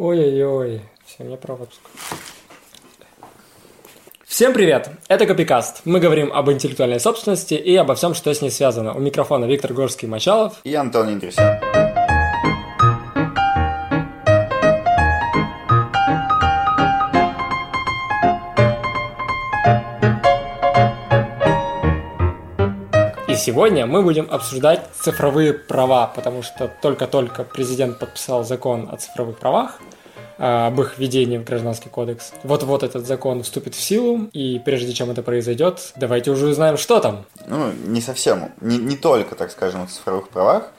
Ой-ой-ой, все, не про выпуск. Всем привет! Это Копикаст. Мы говорим об интеллектуальной собственности и обо всем, что с ней связано. У микрофона Виктор Горский-Мачалов и Антон Индрисян. Сегодня мы будем обсуждать цифровые права, потому что только-только президент подписал закон о цифровых правах, а, об их введении в Гражданский кодекс. Вот-вот этот закон вступит в силу, и прежде чем это произойдет, давайте уже узнаем, что там. Ну, не совсем, не, не только, так скажем, о цифровых правах,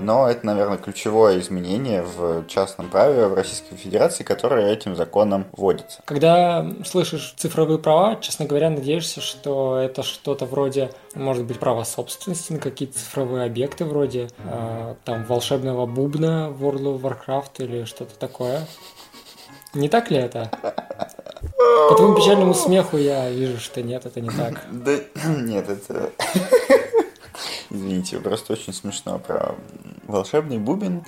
но это, наверное, ключевое изменение в частном праве в Российской Федерации, которое этим законом вводится. Когда слышишь цифровые права, честно говоря, надеешься, что это что-то вроде, может быть, право собственности на какие-то цифровые объекты, вроде э, там волшебного бубна в World of Warcraft или что-то такое. Не так ли это? По твоему печальному смеху я вижу, что нет, это не так. Да нет, это... Извините, просто очень смешно про волшебный бубен.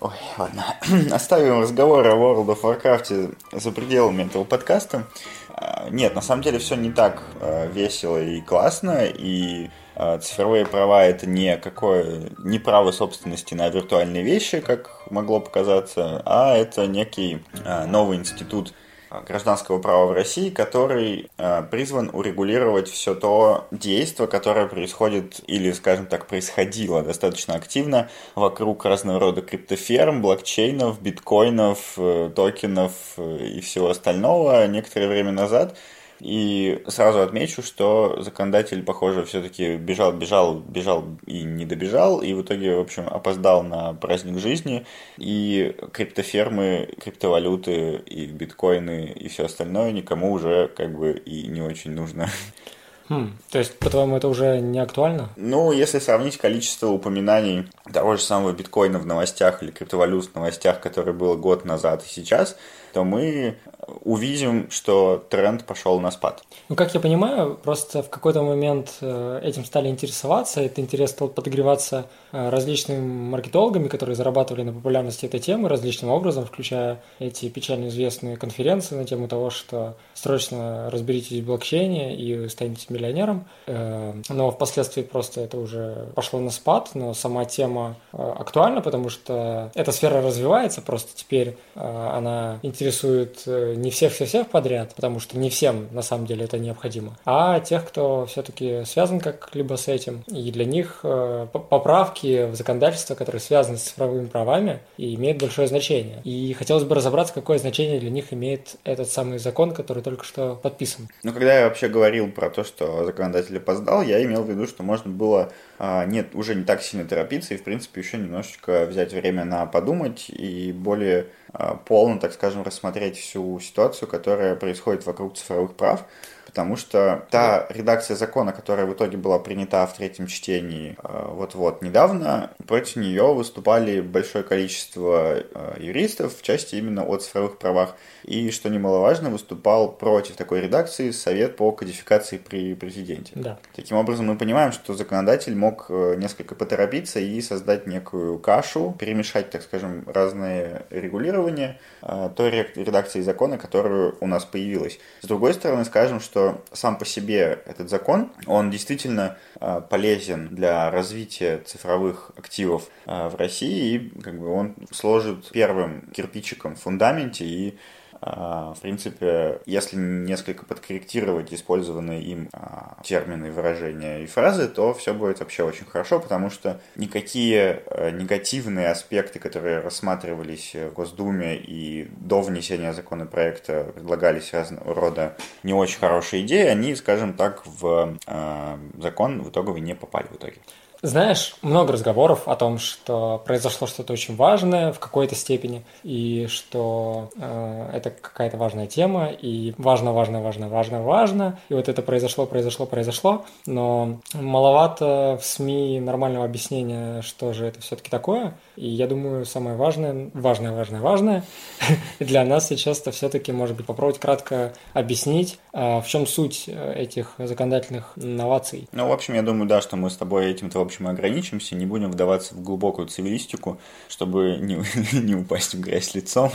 Ой, ладно. Оставим разговор о World of Warcraft за пределами этого подкаста. А, нет, на самом деле все не так а, весело и классно, и а, цифровые права это не какое не право собственности на виртуальные вещи, как могло показаться, а это некий новый институт гражданского права в России, который э, призван урегулировать все то действие, которое происходит или, скажем так, происходило достаточно активно вокруг разного рода криптоферм, блокчейнов, биткоинов, э, токенов э, и всего остального некоторое время назад. И сразу отмечу, что законодатель, похоже, все-таки бежал, бежал, бежал и не добежал, и в итоге, в общем, опоздал на праздник жизни, и криптофермы, криптовалюты и биткоины и все остальное никому уже как бы и не очень нужно. Хм, то есть, по-твоему, это уже не актуально? Ну, если сравнить количество упоминаний того же самого биткоина в новостях или криптовалют в новостях, которое было год назад и сейчас, то мы увидим, что тренд пошел на спад. Ну, как я понимаю, просто в какой-то момент э, этим стали интересоваться, этот интерес стал подогреваться э, различными маркетологами, которые зарабатывали на популярности этой темы различным образом, включая эти печально известные конференции на тему того, что срочно разберитесь в блокчейне и станете миллионером. Э, но впоследствии просто это уже пошло на спад, но сама тема актуальна, потому что эта сфера развивается, просто теперь она интересует не всех-всех-всех подряд, потому что не всем на самом деле это необходимо, а тех, кто все-таки связан как-либо с этим. И для них э, поправки в законодательство, которые связаны с цифровыми правами, имеют большое значение. И хотелось бы разобраться, какое значение для них имеет этот самый закон, который только что подписан. Ну, когда я вообще говорил про то, что законодатель опоздал, я имел в виду, что можно было нет, уже не так сильно торопиться и, в принципе, еще немножечко взять время на подумать и более а, полно, так скажем, рассмотреть всю ситуацию, которая происходит вокруг цифровых прав потому что та редакция закона, которая в итоге была принята в третьем чтении э, вот-вот недавно, против нее выступали большое количество э, юристов в части именно о цифровых правах. И, что немаловажно, выступал против такой редакции Совет по кодификации при президенте. Да. Таким образом, мы понимаем, что законодатель мог э, несколько поторопиться и создать некую кашу, перемешать, так скажем, разные регулирования той редакции закона, которая у нас появилась. С другой стороны, скажем, что сам по себе этот закон, он действительно а, полезен для развития цифровых активов а, в России, и как бы он сложит первым кирпичиком в фундаменте. И в принципе, если несколько подкорректировать использованные им а, термины, выражения и фразы, то все будет вообще очень хорошо, потому что никакие э, негативные аспекты, которые рассматривались в Госдуме и до внесения законопроекта предлагались разного рода не очень хорошие идеи, они, скажем так, в э, закон в итоге не попали в итоге. Знаешь, много разговоров о том, что произошло что-то очень важное в какой-то степени, и что э, это какая-то важная тема, и важно, важно, важно, важно, важно, и вот это произошло, произошло, произошло, но маловато в СМИ нормального объяснения, что же это все-таки такое, И я думаю, самое важное, важное, важное, важное для нас сейчас это все-таки, может быть, попробовать кратко объяснить, а, в чем суть э, этих законодательных новаций. Ну, в общем, я думаю, да, что мы с тобой этим-то, в общем, ограничимся, не будем вдаваться в глубокую цивилистику, чтобы не, не упасть в грязь лицом.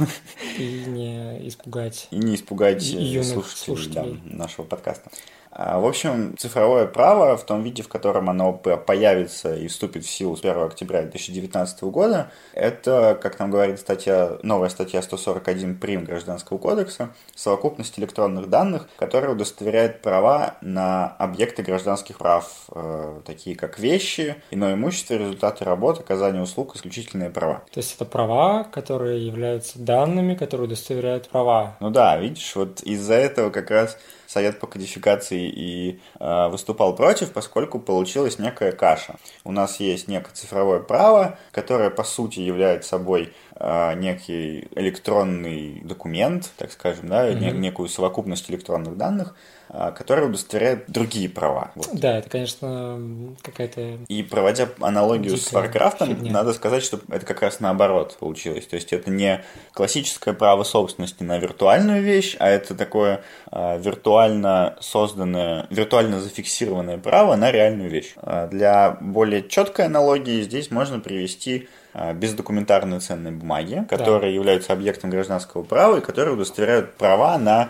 И не испугать. И не испугать слушателей, слушателей. Да, нашего подкаста. А, в общем, цифровое право в том виде, в котором оно появится и вступит в силу с 1 октября 2019 года, это, как нам говорит статья, новая статья 141 прим Гражданского кодекса, совокупность электронных данных, которая удостоверяет права на объекты гражданских прав, э, такие как вещи, иное имущество, результаты работы, оказание услуг, исключительные права. То есть это права, которые являются данными, которые удостоверяют права. Ну да, видишь, вот из-за этого как раз Совет по кодификации и э, выступал против, поскольку получилась некая каша. У нас есть некое цифровое право, которое по сути является собой некий электронный документ, так скажем, да, mm-hmm. некую совокупность электронных данных, а, которые удостоверяют другие права. Вот. Да, это, конечно, какая-то... И проводя аналогию с Warcraft, надо сказать, что это как раз наоборот получилось. То есть это не классическое право собственности на виртуальную вещь, а это такое а, виртуально созданное, виртуально зафиксированное право на реальную вещь. А, для более четкой аналогии здесь можно привести бездокументарные ценные бумаги, которые да. являются объектом гражданского права и которые удостоверяют права на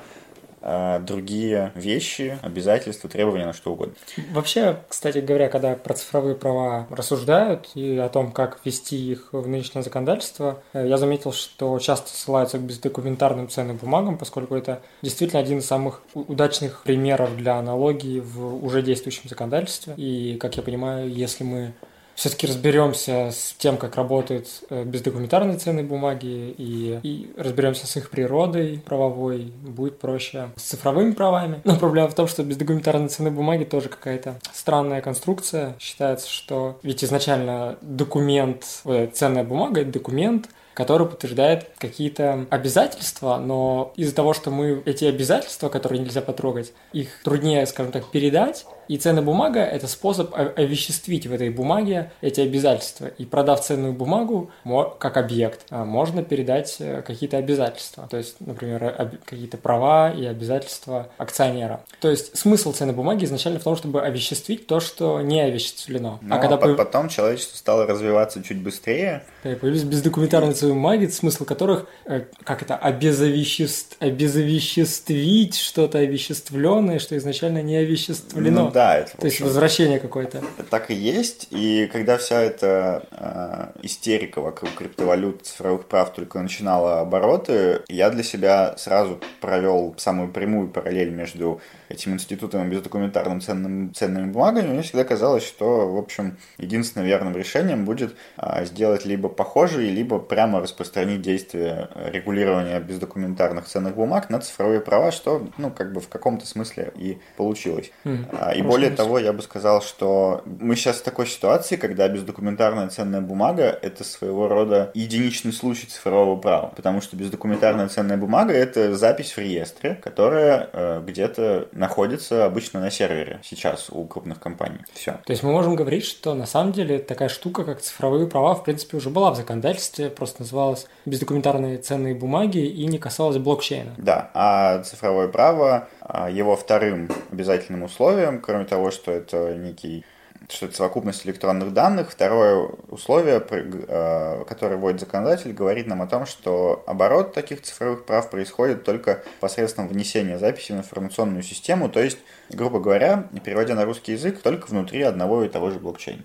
а, другие вещи, обязательства, требования на что угодно. Вообще, кстати говоря, когда про цифровые права рассуждают и о том, как ввести их в нынешнее законодательство, э, я заметил, что часто ссылаются к бездокументарным ценным бумагам, поскольку это действительно один из самых удачных примеров для аналогии в уже действующем законодательстве. И, как я понимаю, если мы все-таки разберемся с тем, как работают э, бездокументарные ценные бумаги, и, и разберемся с их природой правовой, будет проще с цифровыми правами. Но проблема в том, что бездокументарные ценные бумаги тоже какая-то странная конструкция. Считается, что ведь изначально документ, ценная бумага – это документ, который подтверждает какие-то обязательства, но из-за того, что мы эти обязательства, которые нельзя потрогать, их труднее, скажем так, передать, и ценная бумага – это способ овеществить в этой бумаге эти обязательства. И продав ценную бумагу как объект, а, можно передать э, какие-то обязательства. То есть, например, какие-то права и обязательства акционера. То есть смысл ценной бумаги изначально в том, чтобы овеществить то, что не овеществлено. Но а когда по- потом человечество стало развиваться чуть быстрее. Да, появились бездокументарные ценные бумаги, смысл которых, э, как это, обезовеществ... обезовеществить что-то овеществленное, что изначально не овеществлено. Ну, да, да, это, То есть возвращение какое-то. Так и есть. И когда вся эта э, истерика вокруг криптовалют, цифровых прав только начинала обороты, я для себя сразу провел самую прямую параллель между этим институтом и бездокументарным ценным, ценными бумагами. Мне всегда казалось, что, в общем, единственным верным решением будет э, сделать либо похожие, либо прямо распространить действие регулирования бездокументарных ценных бумаг на цифровые права, что, ну, как бы в каком-то смысле и получилось. Mm. И более того, я бы сказал, что мы сейчас в такой ситуации, когда бездокументарная ценная бумага – это своего рода единичный случай цифрового права, потому что бездокументарная ценная бумага – это запись в реестре, которая э, где-то находится обычно на сервере сейчас у крупных компаний. Все. То есть мы можем говорить, что на самом деле такая штука, как цифровые права, в принципе, уже была в законодательстве, просто называлась бездокументарные ценные бумаги и не касалась блокчейна. Да, а цифровое право его вторым обязательным условием, кроме того, что это некий что это совокупность электронных данных. Второе условие, а, которое вводит законодатель, говорит нам о том, что оборот таких цифровых прав происходит только посредством внесения записи в информационную систему, то есть, грубо говоря, переводя на русский язык, только внутри одного и того же блокчейна.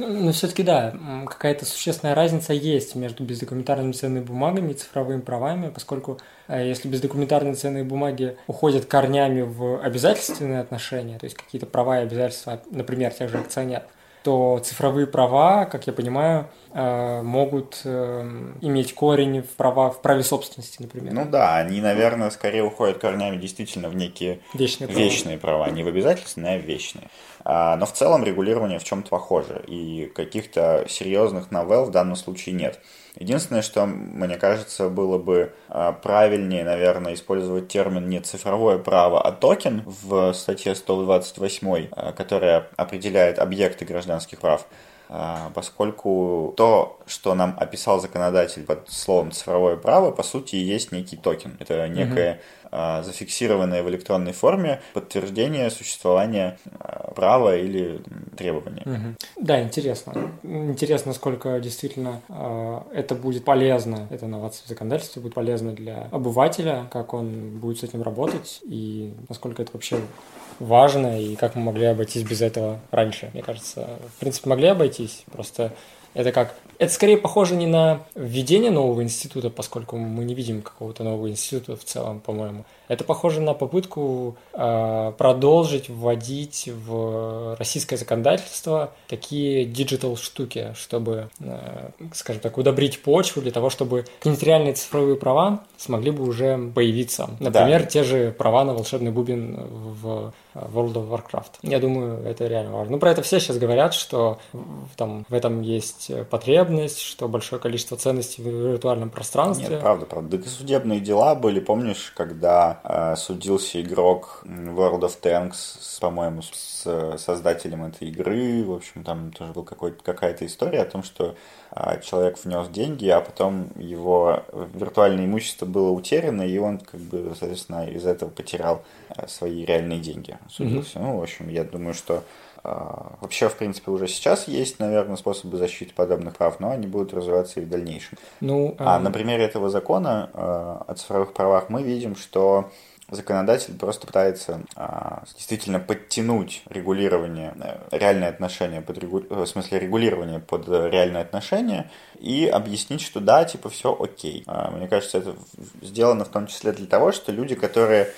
Но ну, ну, все-таки да, какая-то существенная разница есть между бездокументарными ценными бумагами и цифровыми правами, поскольку э, если бездокументарные ценные бумаги уходят корнями в обязательственные отношения, то есть какие-то права и обязательства, например, тех же акционеров, то цифровые права, как я понимаю, э, могут э, иметь корень в, права, в праве собственности, например. Ну да, они, наверное, скорее уходят корнями действительно в некие вещные права, вещные права не в обязательственные, а в вещные. А, но в целом регулирование в чем-то похоже, и каких-то серьезных новелл в данном случае нет. Единственное, что, мне кажется, было бы а, правильнее, наверное, использовать термин не цифровое право, а токен в статье 128, а, которая определяет объекты гражданских прав. А, поскольку то, что нам описал законодатель под словом цифровое право, по сути, есть некий токен. Это некое угу зафиксированное в электронной форме подтверждение существования права или требования. Угу. Да, интересно. Интересно, насколько действительно это будет полезно, эта инновация в законодательстве будет полезна для обывателя, как он будет с этим работать и насколько это вообще важно и как мы могли обойтись без этого раньше. Мне кажется, в принципе, могли обойтись, просто это как... Это скорее похоже не на введение нового института, поскольку мы не видим какого-то нового института в целом, по-моему. Это похоже на попытку э, продолжить вводить в российское законодательство такие digital штуки, чтобы, э, скажем так, удобрить почву для того, чтобы нейтральные цифровые права смогли бы уже появиться. Например, да. те же права на волшебный бубен в World of Warcraft. Я думаю, это реально важно. Ну, про это все сейчас говорят, что там в этом есть потребность, что большое количество ценностей в виртуальном пространстве. Нет, правда, правда. Да судебные дела были, помнишь, когда э, судился игрок World of Tanks, по-моему, с создателем этой игры. В общем, там тоже была какая-то история о том, что э, человек внес деньги, а потом его виртуальное имущество было утеряно, и он, как бы, соответственно, из этого потерял э, свои реальные деньги. Судился. Mm-hmm. Ну, в общем, я думаю, что а, Вообще, в принципе, уже сейчас есть, наверное, способы защиты подобных прав, но они будут развиваться и в дальнейшем. Ну, а, а на примере этого закона а, о цифровых правах мы видим, что законодатель просто пытается а, действительно подтянуть регулирование, э, реальные отношения под регу... Э, в смысле регулирование под реальные отношения и объяснить, что да, типа все окей. А, мне кажется, это сделано в том числе для того, что люди, которые Э,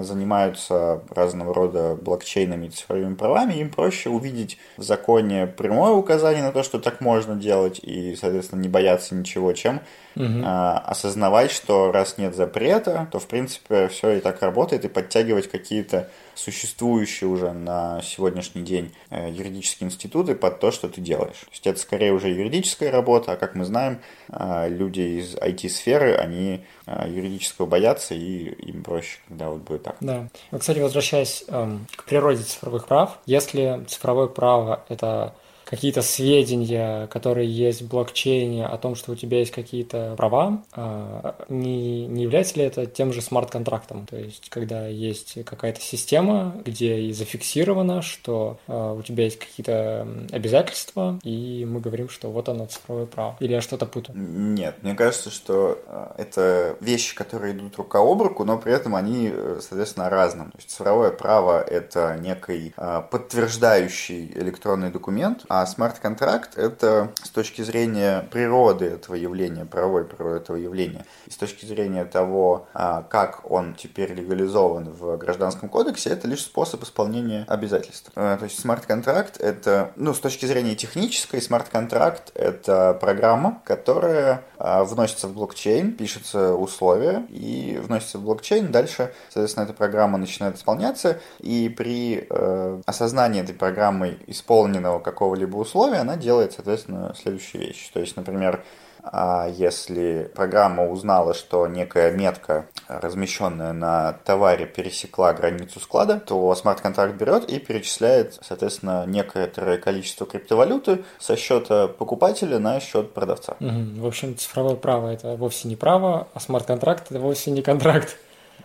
занимаются разного рода блокчейнами и цифровыми правами, им проще увидеть в законе прямое указание на то, что так можно делать, и, соответственно, не бояться ничего, чем угу. а, осознавать, что раз нет запрета, то, в принципе, все и так работает, и подтягивать какие-то существующие уже на сегодняшний день э, юридические институты под то, что ты делаешь. То есть это скорее уже юридическая работа, а как мы знаем, э, люди из IT-сферы, они э, юридического боятся, и им проще, когда вот будет так. Да. Кстати, возвращаясь эм, к природе цифровых прав, если цифровое право – это какие-то сведения, которые есть в блокчейне о том, что у тебя есть какие-то права, а, не, не является ли это тем же смарт-контрактом? То есть, когда есть какая-то система, где и зафиксировано, что а, у тебя есть какие-то обязательства, и мы говорим, что вот оно цифровое право. Или я что-то путаю? Нет, мне кажется, что а, это вещи, которые идут рука об руку, но при этом они, э, соответственно, разные. То есть цифровое право — это некий подтверждающий электронный документ, смарт-контракт – это с точки зрения природы этого явления, правовой природы этого явления, и с точки зрения того, а, как он теперь легализован в Гражданском кодексе, это лишь способ исполнения обязательств. А, то есть смарт-контракт – это, ну, с точки зрения технической, смарт-контракт – это программа, которая а, вносится в блокчейн, пишется условия и вносится в блокчейн. Дальше, соответственно, эта программа начинает исполняться, и при э, осознании этой программы исполненного какого-либо какие-либо условия, она делает, соответственно, следующие вещи. То есть, например, а, если программа узнала, что некая метка, размещенная на товаре, пересекла границу склада, то смарт-контракт берет и перечисляет, соответственно, некоторое количество криптовалюты со счета покупателя на счет продавца. Угу. В общем, цифровое право это вовсе не право, а смарт-контракт это вовсе не контракт.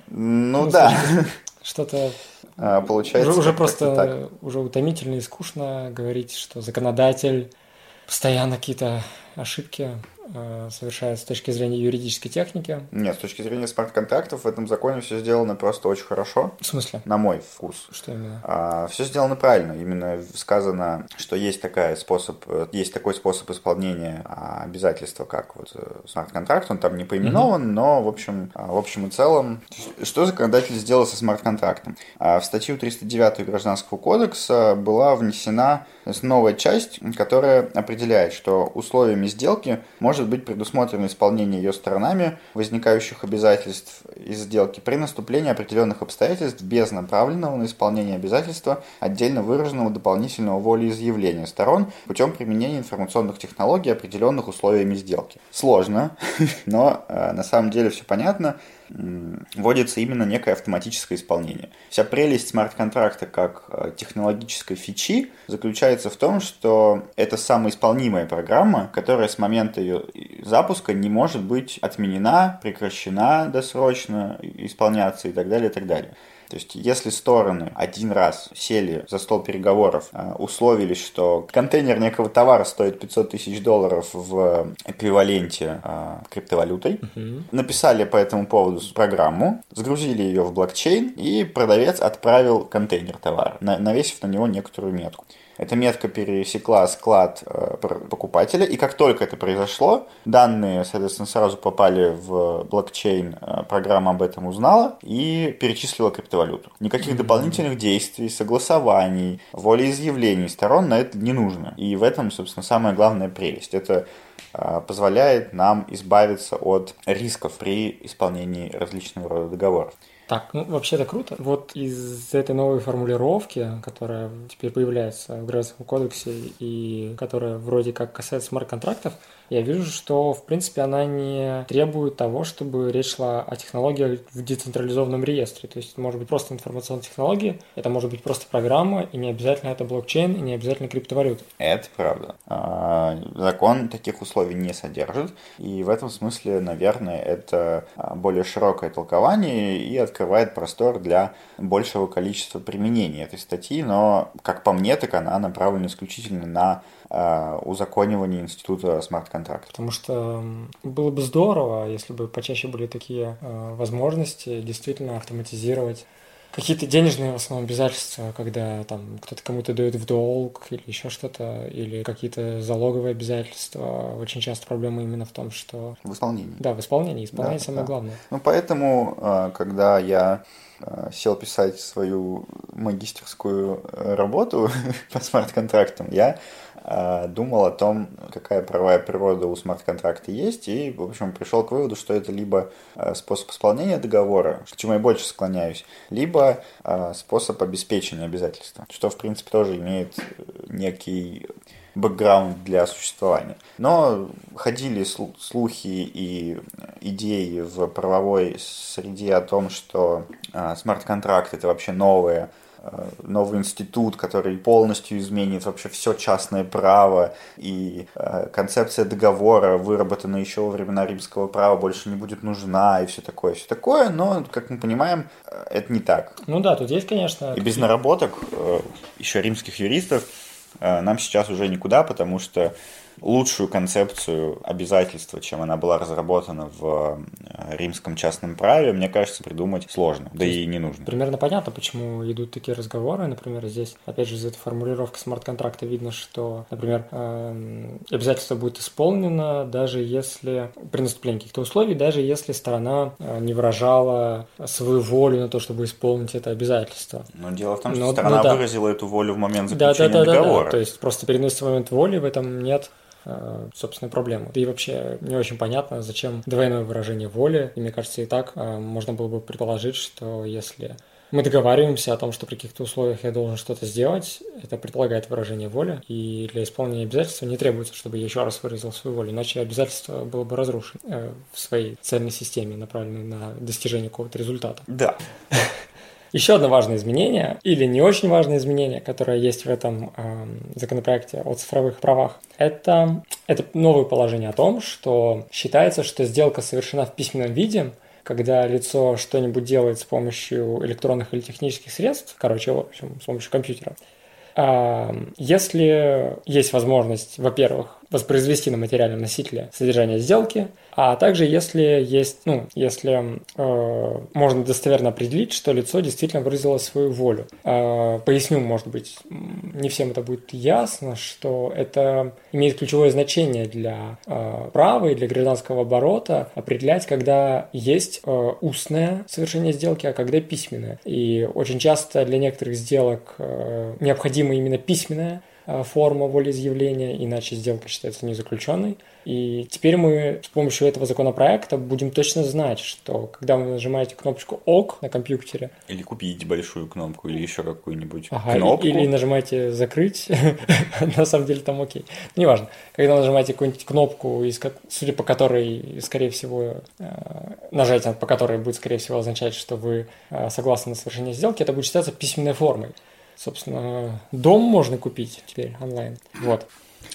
Ну, ну да. Что-то а, получается. Уже, уже просто так. уже утомительно и скучно говорить, что законодатель постоянно какие-то ошибки совершает с точки зрения юридической техники. Нет, с точки зрения смарт-контрактов в этом законе все сделано просто очень хорошо. В смысле? На мой вкус. Что именно? А, все сделано правильно. Именно сказано, что есть, такая способ, есть такой способ исполнения а, обязательства, как вот э, смарт-контракт. Он там не поименован, угу. но в общем, а, в общем и целом, что законодатель сделал со смарт-контрактом? А, в статью 309 Гражданского кодекса была внесена новая часть, которая определяет, что условиями сделки может может быть предусмотрено исполнение ее сторонами возникающих обязательств из сделки при наступлении определенных обстоятельств без направленного на исполнение обязательства отдельно выраженного дополнительного волеизъявления сторон путем применения информационных технологий, определенных условиями сделки. Сложно, но э, на самом деле все понятно. Вводится именно некое автоматическое исполнение. Вся прелесть смарт-контракта как э, технологической фичи заключается в том, что это самоисполнимая программа, которая с момента ее запуска не может быть отменена, прекращена досрочно исполняться и так далее, и так далее. То есть, если стороны один раз сели за стол переговоров, а, условились, что контейнер некого товара стоит 500 тысяч долларов в эквиваленте а, криптовалютой, uh-huh. написали по этому поводу программу, загрузили ее в блокчейн, и продавец отправил контейнер товара, навесив на него некоторую метку. Эта метка пересекла склад э, покупателя, и как только это произошло, данные, соответственно, сразу попали в блокчейн, э, программа об этом узнала и перечислила криптовалюту. Никаких дополнительных действий, согласований, волеизъявлений сторон на это не нужно. И в этом, собственно, самая главная прелесть. Это э, позволяет нам избавиться от рисков при исполнении различного рода договоров. Так, ну вообще это круто. Вот из этой новой формулировки, которая теперь появляется в Гражданском кодексе и которая вроде как касается смарт-контрактов, я вижу, что, в принципе, она не требует того, чтобы речь шла о технологиях в децентрализованном реестре. То есть это может быть просто информационная технология, это может быть просто программа, и не обязательно это блокчейн, и не обязательно криптовалюта. Это правда. А, закон таких условий не содержит, и в этом смысле, наверное, это а, более широкое толкование и открывает простор для большего количества применений этой статьи, но, как по мне, так она направлена исключительно на Э, узаконивания института смарт-контракта. Потому что было бы здорово, если бы почаще были такие э, возможности действительно автоматизировать какие-то денежные в основном обязательства, когда там кто-то кому-то дает в долг или еще что-то, или какие-то залоговые обязательства. Очень часто проблема именно в том, что... В исполнении. Да, в исполнении. Исполнение да, самое да. главное. Ну, поэтому, э, когда я сел писать свою магистерскую работу по смарт-контрактам, я думал о том, какая правовая природа у смарт-контракта есть, и, в общем, пришел к выводу, что это либо а, способ исполнения договора, к чему я больше склоняюсь, либо а, способ обеспечения обязательства, что, в принципе, тоже имеет э, некий бэкграунд для существования. Но ходили слухи и идеи в правовой среде о том, что смарт-контракт это вообще новое Э, новый институт, который полностью изменит вообще все частное право, и э, концепция договора, выработанная еще во времена римского права, больше не будет нужна, и все такое, все такое, но, как мы понимаем, э, это не так. Ну да, тут есть, конечно... И без наработок еще римских юристов нам сейчас уже никуда, потому что лучшую концепцию обязательства, чем она была разработана в э, римском частном праве, мне кажется, придумать сложно, да и не нужно. Примерно понятно, почему идут такие разговоры. Например, здесь, опять же, из этой формулировки смарт-контракта видно, что, например, эм, обязательство будет исполнено, даже если при наступлении каких-то условий, даже если сторона э, не выражала свою волю на то, чтобы исполнить это обязательство. Но дело в том, что но, сторона ну, да. выразила эту волю в момент заключения да, да, да, договора. Да, да. То есть просто переносится момент воли, в этом нет Э, собственную проблему. Да и вообще не очень понятно, зачем двойное выражение воли. И мне кажется, и так э, можно было бы предположить, что если мы договариваемся о том, что при каких-то условиях я должен что-то сделать, это предполагает выражение воли, и для исполнения обязательства не требуется, чтобы я еще раз выразил свою волю, иначе обязательство было бы разрушено э, в своей цельной системе, направленной на достижение какого-то результата. Да. Еще одно важное изменение, или не очень важное изменение, которое есть в этом э, законопроекте о цифровых правах, это, это новое положение о том, что считается, что сделка совершена в письменном виде, когда лицо что-нибудь делает с помощью электронных или технических средств, короче, в общем, с помощью компьютера. А, если есть возможность, во-первых, воспроизвести на материальном носителе содержание сделки, а также если есть, ну, если э, можно достоверно определить, что лицо действительно выразило свою волю. Э, поясню, может быть, не всем это будет ясно, что это имеет ключевое значение для э, права и для гражданского оборота определять, когда есть э, устное совершение сделки, а когда письменное. И очень часто для некоторых сделок э, необходимо именно письменное форма волеизъявления, иначе сделка считается незаключенной. И теперь мы с помощью этого законопроекта будем точно знать, что когда вы нажимаете кнопочку ОК на компьютере... Или купить большую кнопку, или еще какую-нибудь ага, кнопку. Или нажимаете «Закрыть», на самом деле там окей. Неважно. Когда нажимаете какую-нибудь кнопку, судя по которой, скорее всего, э, нажатие по которой будет, скорее всего, означать, что вы э, согласны на совершение сделки, это будет считаться письменной формой. Собственно, дом можно купить теперь онлайн. Вот.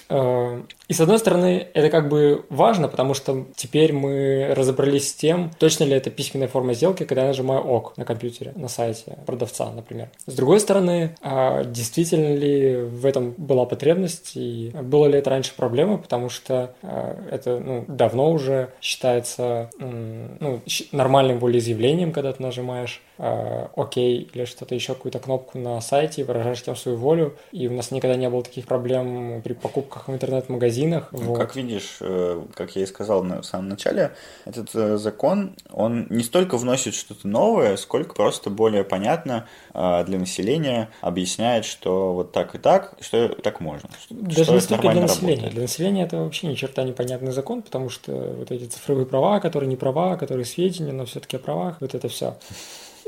Э, и с одной стороны, это как бы важно, потому что теперь мы разобрались с тем, точно ли это письменная форма сделки, когда я нажимаю ОК на компьютере, на сайте продавца, например. С другой стороны, а действительно ли в этом была потребность и было ли это раньше проблема, потому что а, это ну, давно уже считается ну, нормальным волеизъявлением, когда ты нажимаешь а, ОК или что-то еще, какую-то кнопку на сайте, выражаешь тем свою волю, и у нас никогда не было таких проблем при покупках в интернет-магазине, магазинах. Ну, вот. Как видишь, э, как я и сказал в самом начале, этот э, закон, он не столько вносит что-то новое, сколько просто более понятно э, для населения объясняет, что вот так и так, что так можно. Даже что не столько для населения. Работает. Для населения это вообще ни черта непонятный закон, потому что вот эти цифровые права, которые не права, которые сведения, но все-таки о правах, вот это все.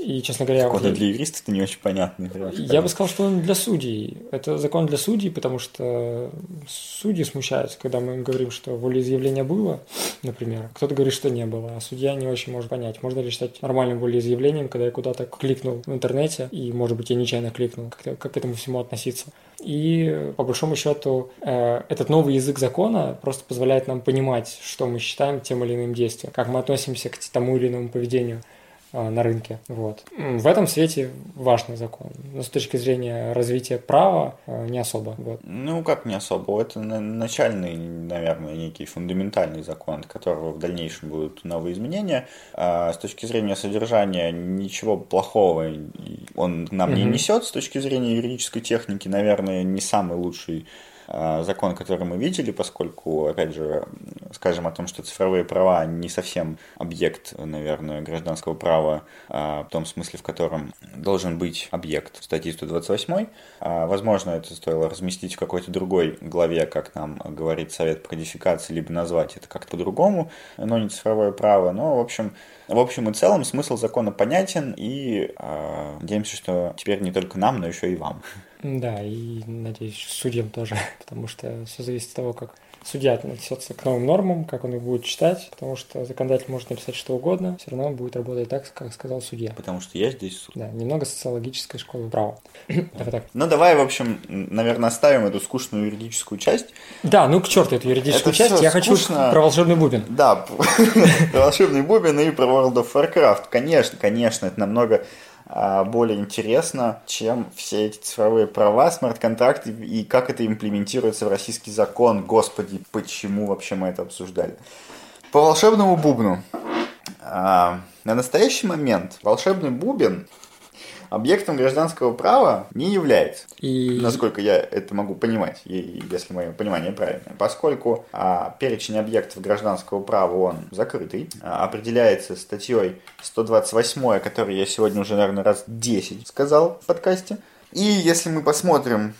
И, честно говоря... Уже... для юристов это не очень понятный. Я бы сказал, что он для судей. Это закон для судей, потому что судьи смущаются, когда мы им говорим, что волеизъявление было, например. Кто-то говорит, что не было, а судья не очень может понять. Можно ли считать нормальным волеизъявлением, когда я куда-то кликнул в интернете, и, может быть, я нечаянно кликнул, как, как к этому всему относиться. И, по большому счету, э, этот новый язык закона просто позволяет нам понимать, что мы считаем тем или иным действием, как мы относимся к тому или иному поведению. А, на рынке. Вот. В этом свете важный закон. Но с точки зрения развития права а, не особо. Вот. Ну, как не особо? Это начальный, наверное, некий фундаментальный закон, от которого в дальнейшем будут новые изменения. А с точки зрения содержания ничего плохого он нам mm-hmm. не несет. С точки зрения юридической техники, наверное, не самый лучший а, закон, который мы видели, поскольку, опять же, скажем о том, что цифровые права не совсем объект, наверное, гражданского права а, в том смысле, в котором должен быть объект статьи 128. А, возможно, это стоило разместить в какой-то другой главе, как нам говорит Совет по кодификации, либо назвать это как-то по-другому, но не цифровое право. Но, в общем, в общем и целом смысл закона понятен, и э, надеемся, что теперь не только нам, но еще и вам. Да, и надеюсь, судьям тоже, потому что все зависит от того, как судья отнесется к новым нормам, как он их будет читать, потому что законодатель может написать что угодно, все равно он будет работать так, как сказал судья. Потому что я здесь суд. Да, немного социологической школы права. так. Ну давай, в общем, наверное, оставим эту скучную юридическую часть. Да, ну к черту эту юридическую часть, я хочу про волшебный бубен. Да, про волшебный бубен и про World of Warcraft. Конечно, конечно, это намного более интересно, чем все эти цифровые права, смарт-контракты и как это имплементируется в российский закон. Господи, почему вообще мы это обсуждали? По волшебному бубну. А, на настоящий момент волшебный бубен объектом гражданского права не является. И... Насколько я это могу понимать, если мое понимание правильное. Поскольку а, перечень объектов гражданского права, он закрытый, а, определяется статьей 128, о которой я сегодня уже, наверное, раз 10 сказал в подкасте. И если мы посмотрим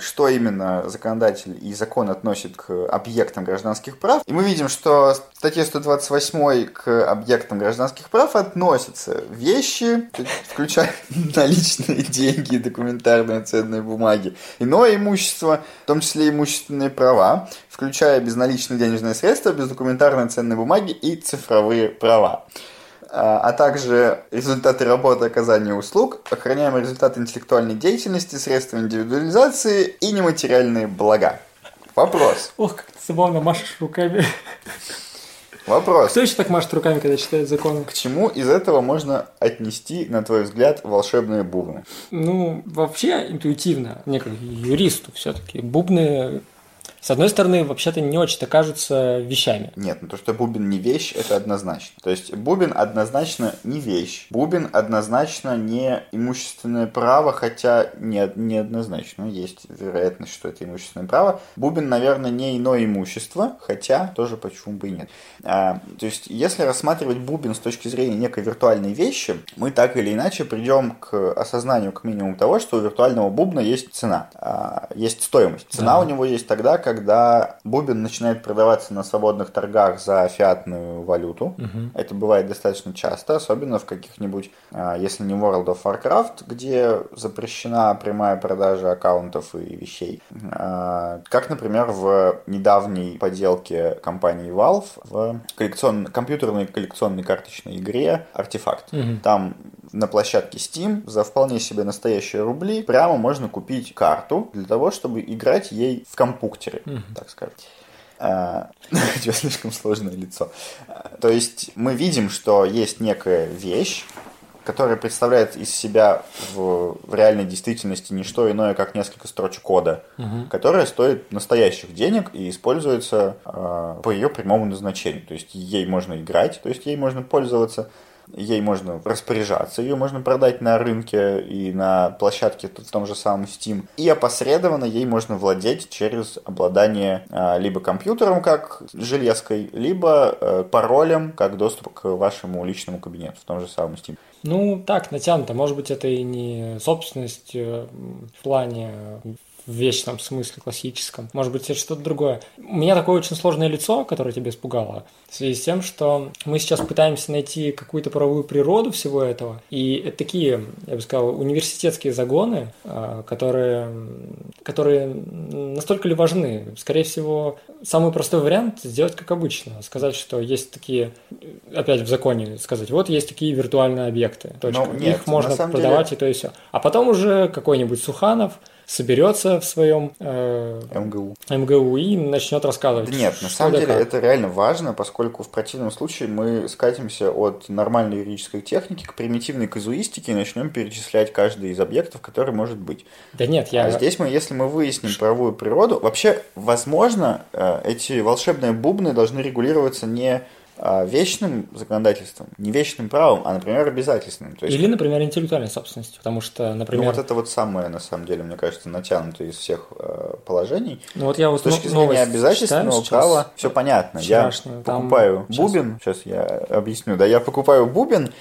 что именно законодатель и закон относит к объектам гражданских прав. И мы видим, что статья 128 к объектам гражданских прав относятся вещи, включая наличные деньги, документарные ценные бумаги, иное имущество, в том числе имущественные права, включая безналичные денежные средства, бездокументарные ценные бумаги и цифровые права. А, а также результаты работы оказания услуг, охраняемые результаты интеллектуальной деятельности, средства индивидуализации и нематериальные блага. Вопрос. Ох, как ты забавно машешь руками. Вопрос. Кто еще так машет руками, когда читает законы? К чему из этого можно отнести, на твой взгляд, волшебные бубны? Ну, вообще, интуитивно, мне как юристу все-таки, бубны С одной стороны, вообще-то не очень-то кажутся вещами. Нет, ну то, что бубен не вещь, это однозначно. То есть бубен однозначно не вещь. Бубен однозначно не имущественное право, хотя не, не однозначно. Есть вероятность, что это имущественное право. Бубен, наверное, не иное имущество, хотя тоже почему бы и нет. А, то есть, если рассматривать бубен с точки зрения некой виртуальной вещи, мы так или иначе придем к осознанию, к минимуму того, что у виртуального бубна есть цена, а, есть стоимость. Цена да. у него есть тогда, когда бубен начинает продаваться на свободных торгах за фиатную валюту. Угу. Это бывает достаточно часто, особенно в каких-нибудь, а, если не World of Warcraft, где запрещена прямая продажа аккаунтов и вещей. А, как, например, в недавней поделке компании Valve в коллекцион... компьютерной коллекционной карточной игре Артефакт. Угу. Там на площадке Steam за вполне себе настоящие рубли прямо можно купить карту для того, чтобы играть ей в компьютере, угу. так сказать. А, слишком сложное лицо. А, то есть мы видим, что есть некая вещь, которая представляет из себя в, в реальной действительности не что иное, как несколько строчек кода, угу. которая стоит настоящих денег и используется э, по ее прямому назначению. То есть ей можно играть, то есть ей можно пользоваться, ей можно распоряжаться, ее можно продать на рынке и на площадке в том же самом Steam. И опосредованно ей можно владеть через обладание а, либо компьютером, как железкой, либо э, паролем, как доступ к вашему личному кабинету в том же самом Steam. Ну, так, натянуто. Может быть, это и не собственность э, в плане в вечном смысле классическом. Может быть, это что-то другое. У меня такое очень сложное лицо, которое тебя испугало, в связи с тем, что мы сейчас пытаемся найти какую-то правовую природу всего этого. И это такие, я бы сказал, университетские загоны, а, которые, которые настолько ли важны? Скорее всего, самый простой вариант сделать как обычно. Сказать, что есть такие, опять в законе сказать, вот есть такие виртуальные объекты. Точка. Ну, нет, Их можно продавать деле... и то и все. А потом уже какой-нибудь Суханов соберется в своем э, МГУ. МГУ и начнет рассказывать. Нет, на самом деле как. это реально важно, поскольку в противном случае мы скатимся от нормальной юридической техники к примитивной казуистике и начнем перечислять каждый из объектов, который может быть. Да нет, я... А здесь мы, если мы выясним правовую природу, вообще, возможно, э, эти волшебные бубны должны регулироваться не вечным законодательством, не вечным правом, а, например, обязательственным. То есть... Или, например, интеллектуальной собственностью, потому что, например... Ну, вот это вот самое, на самом деле, мне кажется, натянутое из всех э, положений. Ну, вот я вот С точки зрения обязательственного права, все понятно. Я покупаю там... бубен, сейчас я объясню, да, я покупаю бубен,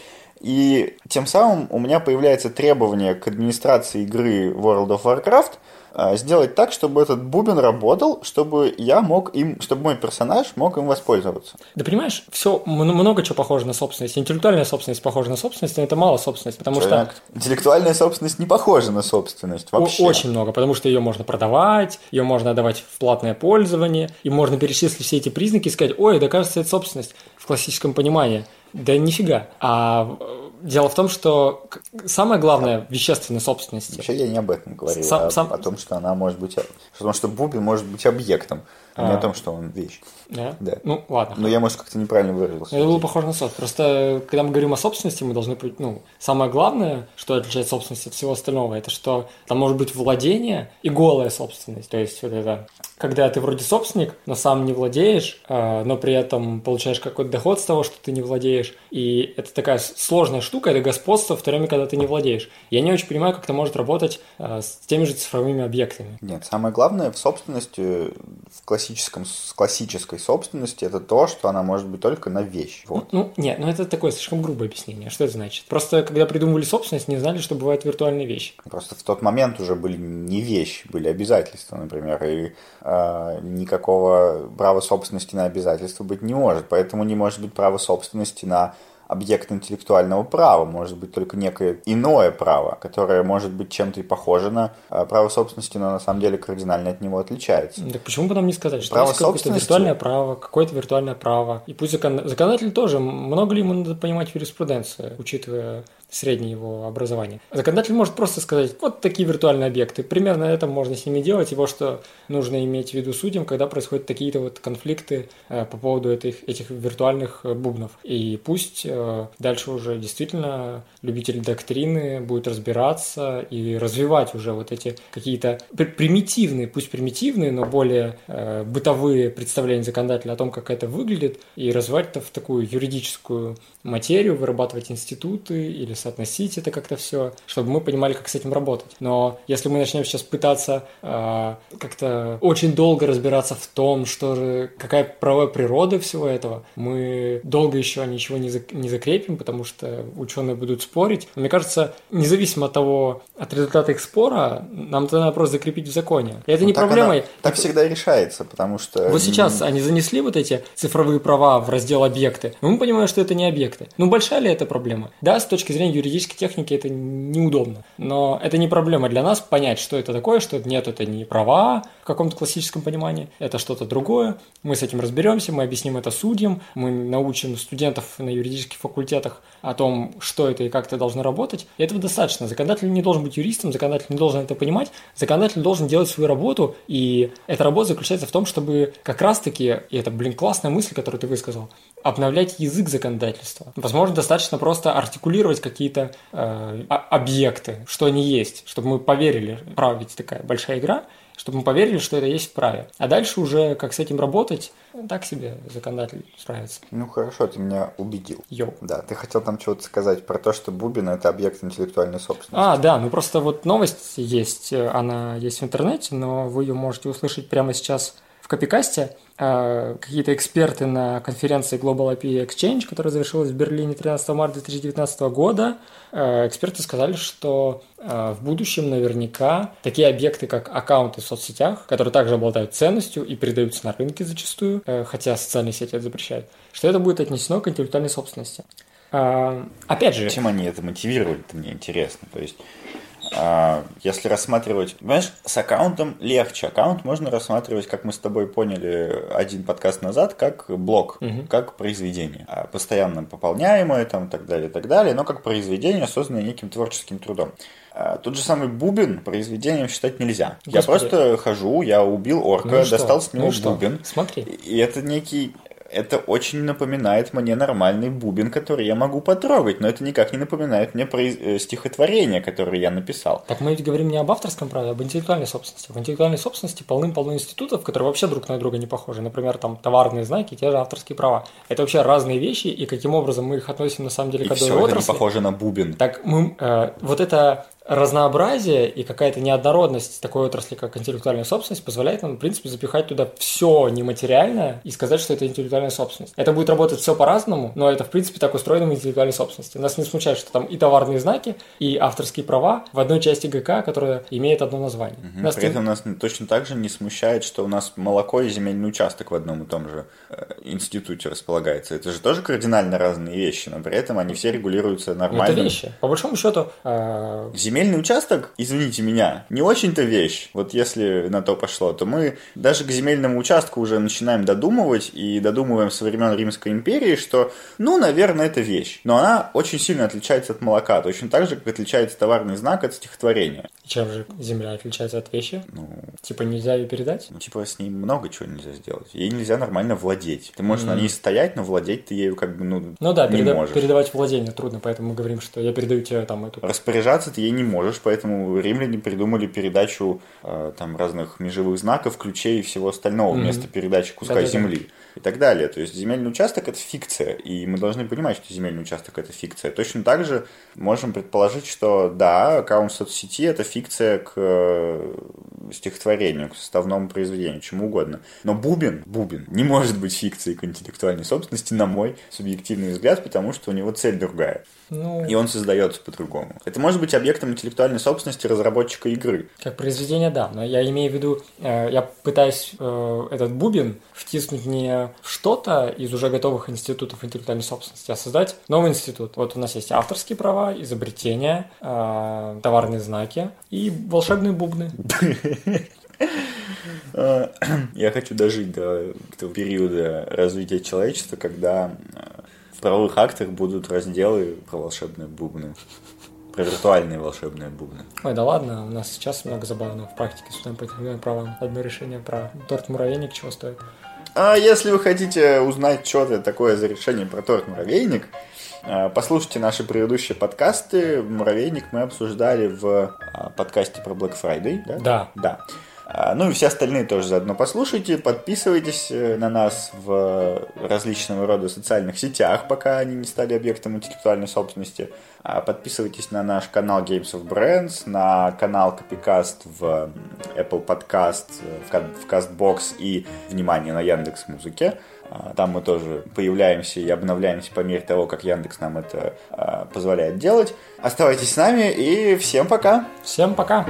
и тем самым у меня появляется требование к администрации игры World of Warcraft – а, сделать так, чтобы этот бубен работал, чтобы я мог им, чтобы мой персонаж мог им воспользоваться. Да понимаешь, все много чего похоже на собственность. Интеллектуальная собственность похожа на собственность, но это мало собственность, потому что... Интеллектуальная собственность не похожа на собственность вообще. Очень много, потому что ее можно продавать, ее можно отдавать в платное пользование, и можно перечислить все эти признаки и сказать, ой, да кажется, это собственность в классическом понимании. Да нифига. А Дело в том, что самое главное в вещественной собственности. Вообще я не об этом говорил, сам, а сам... о том, что она может быть, потому что бубен может быть объектом, а, а не о том, что он вещь. Да? Да. Ну, ладно. Но я, может, как-то неправильно выразился. Это было похоже на сот. Просто, когда мы говорим о собственности, мы должны... Ну, самое главное, что отличает собственность от всего остального, это что там может быть владение и голая собственность. То есть, вот это когда ты вроде собственник, но сам не владеешь, а, но при этом получаешь какой-то доход с того, что ты не владеешь. И это такая сложная штука, это господство в то время, когда ты не владеешь. Я не очень понимаю, как это может работать а, с теми же цифровыми объектами. Нет, самое главное в собственности, в классическом, с классической собственности, это то, что она может быть только на вещь. Вот. Ну, нет, ну это такое слишком грубое объяснение. Что это значит? Просто когда придумывали собственность, не знали, что бывают виртуальные вещи. Просто в тот момент уже были не вещи, были обязательства, например, и э, никакого права собственности на обязательства быть не может. Поэтому не может быть права собственности на объект интеллектуального права, может быть только некое иное право, которое может быть чем-то и похоже на а, право собственности, но на самом деле кардинально от него отличается. Так почему бы нам не сказать, что право есть какое-то виртуальное право, какое-то виртуальное право, и пусть закон... законодатель тоже, много ли ему надо понимать юриспруденцию, учитывая среднее его образование. Законодатель может просто сказать, вот такие виртуальные объекты. Примерно это можно с ними делать, и вот что нужно иметь в виду судьям, когда происходят такие-то вот конфликты э, по поводу этих, этих виртуальных э, бубнов. И пусть э, дальше уже действительно любитель доктрины будет разбираться и развивать уже вот эти какие-то примитивные, пусть примитивные, но более э, бытовые представления законодателя о том, как это выглядит, и развивать это в такую юридическую материю, вырабатывать институты или соотносить это как-то все, чтобы мы понимали, как с этим работать. Но если мы начнем сейчас пытаться э, как-то очень долго разбираться в том, что же, какая правовая природа всего этого, мы долго еще ничего не, зак не закрепим, потому что ученые будут спорить. Но мне кажется, независимо от того, от результата их спора, нам это надо просто закрепить в законе. И это ну, не так проблема. Она, так всегда решается, потому что... Вот сейчас они занесли вот эти цифровые права в раздел объекты, но мы понимаем, что это не объекты. Ну, большая ли это проблема? Да, с точки зрения юридической техники это неудобно, но это не проблема для нас понять, что это такое, что нет, это не права в каком-то классическом понимании, это что-то другое. Мы с этим разберемся, мы объясним это судьям, мы научим студентов на юридических факультетах о том, что это и как это должно работать. И этого достаточно. Законодатель не должен быть юристом, законодатель не должен это понимать, законодатель должен делать свою работу, и эта работа заключается в том, чтобы как раз-таки, и это, блин, классная мысль, которую ты высказал, обновлять язык законодательства. Возможно, достаточно просто артикулировать какие-то э, объекты, что они есть, чтобы мы поверили, право ведь такая большая игра, чтобы мы поверили, что это есть в праве. А дальше уже как с этим работать, так себе законодатель справится. Ну хорошо, ты меня убедил. Йоу. Да, ты хотел там чего-то сказать про то, что Бубин это объект интеллектуальной собственности. А, да, ну просто вот новость есть, она есть в интернете, но вы ее можете услышать прямо сейчас в копикасте. А, какие-то эксперты на конференции Global IP Exchange, которая завершилась в Берлине 13 марта 2019 года, а, эксперты сказали, что а, в будущем наверняка такие объекты, как аккаунты в соцсетях, которые также обладают ценностью и передаются на рынке зачастую, хотя социальные сети это запрещают, что это будет отнесено к интеллектуальной собственности. Опять же... Чем они это мотивировали, это мне интересно. То есть если рассматривать, понимаешь, с аккаунтом легче. Аккаунт можно рассматривать, как мы с тобой поняли один подкаст назад, как блок, угу. как произведение. А, постоянно пополняемое там, и так далее, и так далее, но как произведение, созданное неким творческим трудом. А, тот же самый бубен произведением считать нельзя. Господи. Я просто хожу, я убил орка, ну достал что? с него ну бубен. Смотри. И это некий это очень напоминает мне нормальный бубен, который я могу потрогать, но это никак не напоминает мне про э, стихотворение, которое я написал. Так мы ведь говорим не об авторском праве, а об интеллектуальной собственности. В интеллектуальной собственности полным-полно институтов, которые вообще друг на друга не похожи. Например, там товарные знаки, те же авторские права. Это вообще разные вещи, и каким образом мы их относим на самом деле к одной все отрасли. это не похоже на бубен. Так мы, э, вот это разнообразие и какая-то неоднородность такой отрасли, как интеллектуальная собственность, позволяет нам, в принципе, запихать туда все нематериальное и сказать, что это интеллектуальная собственность. Это будет работать все по-разному, но это, в принципе, так устроено в интеллектуальной собственности. Нас не смущает, что там и товарные знаки, и авторские права в одной части ГК, которая имеет одно название. Угу. Нас При этом нас точно так же не смущает, что у нас молоко и земельный участок в одном и том же э, институте располагается. Это же тоже кардинально разные вещи, но при этом они все регулируются нормально. Это вещи. По большому счету... Э земельный участок, извините меня, не очень-то вещь. Вот если на то пошло, то мы даже к земельному участку уже начинаем додумывать и додумываем со времен Римской империи, что, ну, наверное, это вещь. Но она очень сильно отличается от молока, точно так же, как отличается товарный знак от стихотворения. И чем же земля отличается от вещи? Ну, типа нельзя ее передать? Ну, типа с ней много чего нельзя сделать. Ей нельзя нормально владеть. Ты можешь mm. на ней стоять, но владеть ты ею как бы, ну, Ну да, не переда- можешь. передавать владение трудно, поэтому мы говорим, что я передаю тебе там эту... Распоряжаться ты ей не можешь, поэтому римляне придумали передачу э, там разных межевых знаков, ключей и всего остального mm-hmm. вместо передачи куска Да-да-да. земли и так далее. То есть земельный участок это фикция, и мы должны понимать, что земельный участок это фикция. Точно так же можем предположить, что да, аккаунт соцсети это фикция к э, стихотворению, к составному произведению, чему угодно. Но бубен, бубен не может быть фикцией к интеллектуальной собственности, на мой субъективный взгляд, потому что у него цель другая. Ну... И он создается по-другому. Это может быть объектом интеллектуальной собственности разработчика игры. Как произведение, да. Но я имею в виду, э, я пытаюсь э, этот бубен втиснуть не что-то из уже готовых институтов интеллектуальной собственности, а создать новый институт. Вот у нас есть авторские права, изобретения, э, товарные знаки и волшебные бубны. Я хочу дожить до этого периода развития человечества, когда в правовых актах будут разделы про волшебные бубны. Про виртуальные волшебные бубны. Ой, да ладно, у нас сейчас много забавного в практике с по правам. Одно решение про торт-муравейник чего стоит. А если вы хотите узнать, что это такое за решение про торт-муравейник, Э, послушайте наши предыдущие подкасты. Муравейник мы обсуждали в э, подкасте про Black Friday, да? Да. Да. А, ну и все остальные тоже заодно послушайте, подписывайтесь э, на нас в различного рода социальных сетях, пока они не стали объектом интеллектуальной собственности. А, подписывайтесь на наш канал Games of Brands, на канал Copycast в Apple Podcast, в CastBox и, внимание, на Яндекс Музыке. А, там мы тоже появляемся и обновляемся по мере того, как Яндекс нам это позволяет делать. Оставайтесь с нами и всем пока! Всем пока!